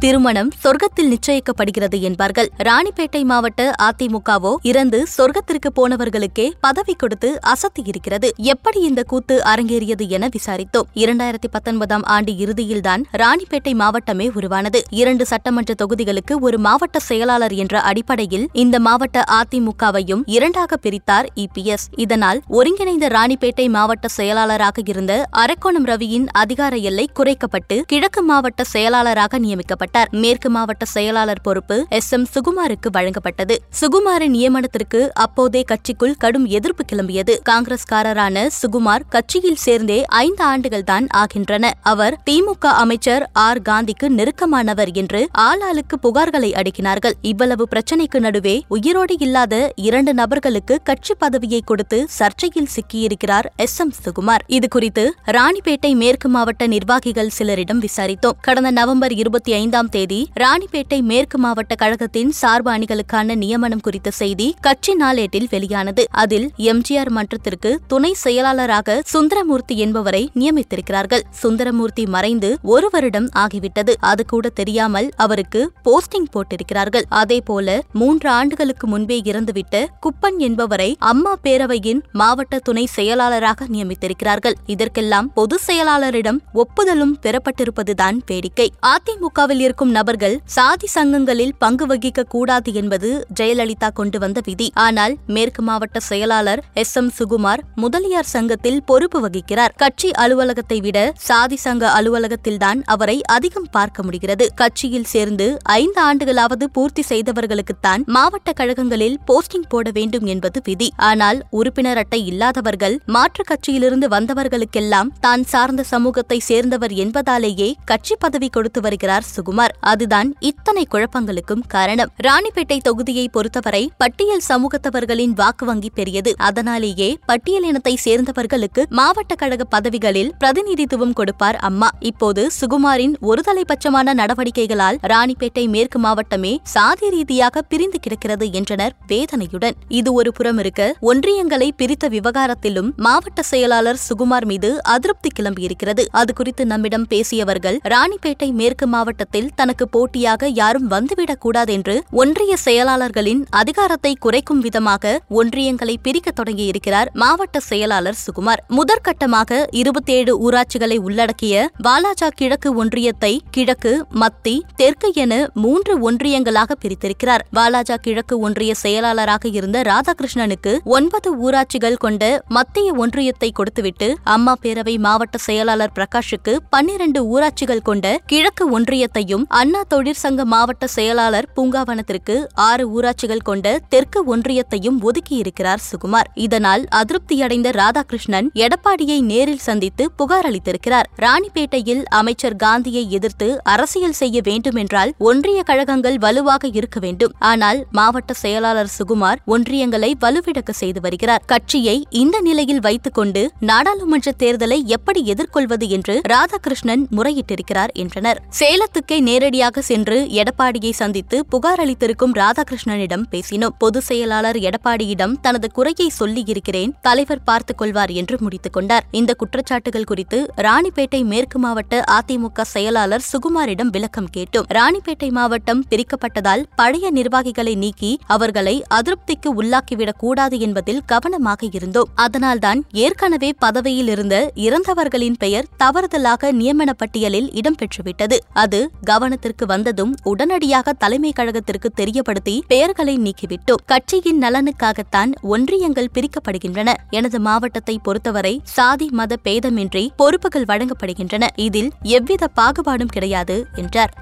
திருமணம் சொர்க்கத்தில் நிச்சயிக்கப்படுகிறது என்பார்கள். ராணிப்பேட்டை மாவட்ட அதிமுகவோ இறந்து சொர்க்கத்திற்கு போனவர்களுக்கே பதவி கொடுத்து அசத்தி இருக்கிறது. எப்படி இந்த கூத்து அரங்கேறியது என விசாரித்தோம். இரண்டாயிரத்தி பத்தொன்பதாம் ஆண்டு இறுதியில்தான் ராணிப்பேட்டை மாவட்டமே உருவானது. இரண்டு சட்டமன்ற தொகுதிகளுக்கு ஒரு மாவட்ட செயலாளர் என்ற அடிப்படையில் இந்த மாவட்ட அதிமுகவையும் இரண்டாக பிரித்தார் இபிஎஸ் இதனால் ஒருங்கிணைந்த ராணிப்பேட்டை மாவட்ட செயலாளராக இருந்த அரக்கோணம் ரவியின் அதிகார எல்லை குறைக்கப்பட்டு கிழக்கு மாவட்ட செயலாளராக நியமிக்கப்பட்டார். மேற்கு மாவட்ட செயலாளர் பொறுப்பு எஸ் எம் சுகுமாருக்கு வழங்கப்பட்டது. சுகுமாரின் நியமனத்திற்கு அப்போதே கட்சிக்குள் கடும் எதிர்ப்பு கிளம்பியது. காங்கிரஸ்காரரான சுகுமார் கட்சியில் சேர்ந்தே ஐந்து ஆண்டுகள் தான் ஆகின்றன. அவர் திமுக அமைச்சர் ஆர் காந்திக்கு நெருக்கமானவர் என்று ஆளாளுக்கு புகார்களை அடுக்கினார்கள். இவ்வளவு பிரச்சினைக்கு நடுவே உயிரோடு இல்லாத இரண்டு நபர்களுக்கு கட்சி பதவியை கொடுத்து சர்ச்சையில் சிக்கியிருக்கிறார் எஸ் எம் சுகுமார். இதுகுறித்து ராணிப்பேட்டை மேற்கு மாவட்ட நிர்வாகிகள் சிலரிடம் விசாரித்தோம். கடந்த நவம்பர் இருபத்தி ஐந்தாம் தேதி ராணிப்பேட்டை மேற்கு மாவட்ட கழகத்தின் சார்பு அணிகளுக்கான நியமனம் குறித்த செய்தி கட்சி நாளேட்டில் வெளியானது. அதில் எம்ஜிஆர் மன்றத்திற்கு துணை செயலாளராக சுந்தரமூர்த்தி என்பவரை நியமித்திருக்கிறார்கள். சுந்தரமூர்த்தி மறைந்து ஒரு வருடம் ஆகிவிட்டது. அது கூட தெரியாமல் அவருக்கு போஸ்டிங் போட்டிருக்கிறார்கள். அதேபோல மூன்று ஆண்டுகளுக்கு முன்பே இறந்துவிட்ட குப்பன் என்பவரை அம்மா பேரவையின் மாவட்ட துணை செயலாளராக நியமித்திருக்கிறார்கள். இதற்கெல்லாம் பொது செயலாளரிடம் ஒப்புதலும் பெறப்பட்டிருப்பதுதான் வேடிக்கை. அதிமுகவில் இருக்கும் நபர்கள் சாதி சங்கங்களில் பங்கு வகிக்க கூடாது என்பது ஜெயலலிதா கொண்டு வந்த விதி. ஆனால் மேற்கு மாவட்ட செயலாளர் எஸ். எம். சுகுமார் முதலியார் சங்கத்தில் பொறுப்பு வகிக்கிறார். கட்சி அலுவலகத்தை விட சாதி சங்க அலுவலகத்தில்தான் அவரை அதிகம் பார்க்க முடிகிறது. கட்சியில் சேர்ந்து ஐந்து ஆண்டுகளாவது பூர்த்தி செய்தவர்களுக்குத்தான் மாவட்ட கழகங்களில் போஸ்டிங் போட வேண்டும் என்பது விதி. ஆனால் உறுப்பினர் அட்டை இல்லாதவர்கள் மாற்றுக் கட்சியிலிருந்து வந்தவர்களுக்கெல்லாம் தான் சார்ந்த சமூகத்தை சேர்ந்தவர் என்பதாலேயே கட்சி பதவி கொடுத்து வருகிறார் சுகுமார். அதுதான் இத்தனை குழப்பங்களுக்கும் காரணம். ராணிப்பேட்டை தொகுதியை பொறுத்தவரை பட்டியல் சமூகத்தவர்களின் வாக்கு வங்கி பெரியது. அதனாலேயே பட்டியல் இனத்தை சேர்ந்தவர்களுக்கு மாவட்ட கழக பதவிகளில் பிரதிநிதித்துவம் கொடுப்பார் அம்மா. இப்போது சுகுமாரின் ஒருதலைபட்சமான நடவடிக்கைகளால் ராணிப்பேட்டை மேற்கு மாவட்டமே சாதி ரீதியாக பிரிந்து கிடக்கிறது என்றனர் வேதனையுடன். இது ஒரு புறம் இருக்க ஒன்றியங்களை பிரித்த விவகாரத்திலும் மாவட்ட செயலாளர் சுகுமார் மீது அதிருப்தி கிளம்பியிருக்கிறது. அது குறித்து நம்மிடம் பேசியவர்கள் ராணிப்பேட்டை மேற்கு மாவட்டத்தில் தனக்கு போட்டியாக யாரும் வந்துவிடக் கூடாதென்று ஒன்றிய செயலாளர்களின் அதிகாரத்தை குறைக்கும் விதமாக ஒன்றியங்களை பிரிக்க தொடங்கியிருக்கிறார் மாவட்ட செயலாளர் சுகுமார். முதற்கட்டமாக இருபத்தேழு ஊராட்சிகளை உள்ளடக்கிய வாலாஜா கிழக்கு ஒன்றியத்தை கிழக்கு மத்தி தெற்கு என மூன்று ஒன்றியங்களாக பிரித்திருக்கிறார். வாலாஜா கிழக்கு ஒன்றிய செயலாளராக இருந்த ராதாகிருஷ்ணனுக்கு ஒன்பது ஊராட்சிகள் கொண்ட மத்திய ஒன்றியத்தை கொடுத்துவிட்டு அம்மா பேரவை மாவட்ட செயலாளர் பிரகாஷுக்கு பன்னிரண்டு ஊராட்சிகள் கொண்ட கிழக்கு ஒன்றியத்தையும் அண்ணா தொழிற்சங்க மாவட்ட செயலாளர் பூங்காவனத்திற்கு ஆறு ஊராட்சிகள் கொண்ட தெற்கு ஒன்றியத்தையும் ஒதுக்கியிருக்கிறார் சுகுமார். இதனால் அதிருப்தியடைந்த ராதாகிருஷ்ணன் எடப்பாடியை நேரில் சந்தித்து புகார் அளித்திருக்கிறார். ராணிப்பேட்டையில் அமைச்சர் காந்தியை எதிர்த்து அரசியல் செய்ய வேண்டுமென்றால் ஒன்றிய கழகங்கள் வலுவாக இருக்க வேண்டும். ஆனால் மாவட்ட செயலாளர் சுகுமார் ஒன்றியங்களை வலுவிழக்க செய்து வருகிறார். கட்சியை இந்த நிலையில் வைத்துக் கொண்டு நாடாளுமன்ற தேர்தலை எப்படி எதிர்கொள்வது என்று ராதாகிருஷ்ணன் முறையிட்டிருக்கிறார் என்றனர். சேலத்துக்கே நேரடியாக சென்று எடப்பாடியை சந்தித்து புகார் அளித்திருக்கும் ராதாகிருஷ்ணனிடம் பேசினோம். பொதுச் செயலாளர் எடப்பாடியிடம் தனது குறையை சொல்லியிருக்கிறேன். தலைவர் பார்த்துக் கொள்வார் என்று முடித்துக் கொண்டார். இந்த குற்றச்சாட்டுகள் குறித்து ராணிப்பேட்டை மேற்கு மாவட்ட அதிமுக செயலாளர் சுகுமாரிடம் விளக்கம் கேட்டோம். ராணிப்பேட்டை மாவட்டம் பிரிக்கப்பட்டதால் பழைய நிர்வாகிகளை நீக்கி அவர்களை அதிருப்திக்கு உள்ளாக்கிவிடக் கூடாது என்பதில் கவனமாக இருந்தோம். அதனால்தான் ஏற்கனவே பதவியில் இருந்த இறந்தவர்களின் பெயர் தவறுதலாக நியமன பட்டியலில் இடம்பெற்றுவிட்டது அது கவனத்திற்கு வந்ததும் உடனடியாக தலைமை கழகத்திற்கு தெரியப்படுத்தி பெயர்களை நீக்கிவிட்டோம் கட்சியின் நலனுக்காகத்தான் ஒன்றியங்கள் பிரிக்கப்படுகின்றன. எனது மாவட்டத்தை பொறுத்தவரை சாதி மத பேதமின்றி பொறுப்புகள் வழங்கப்படுகின்றன. இதில் எவ்வித பாகுபாடும் கிடையாது என்றார்.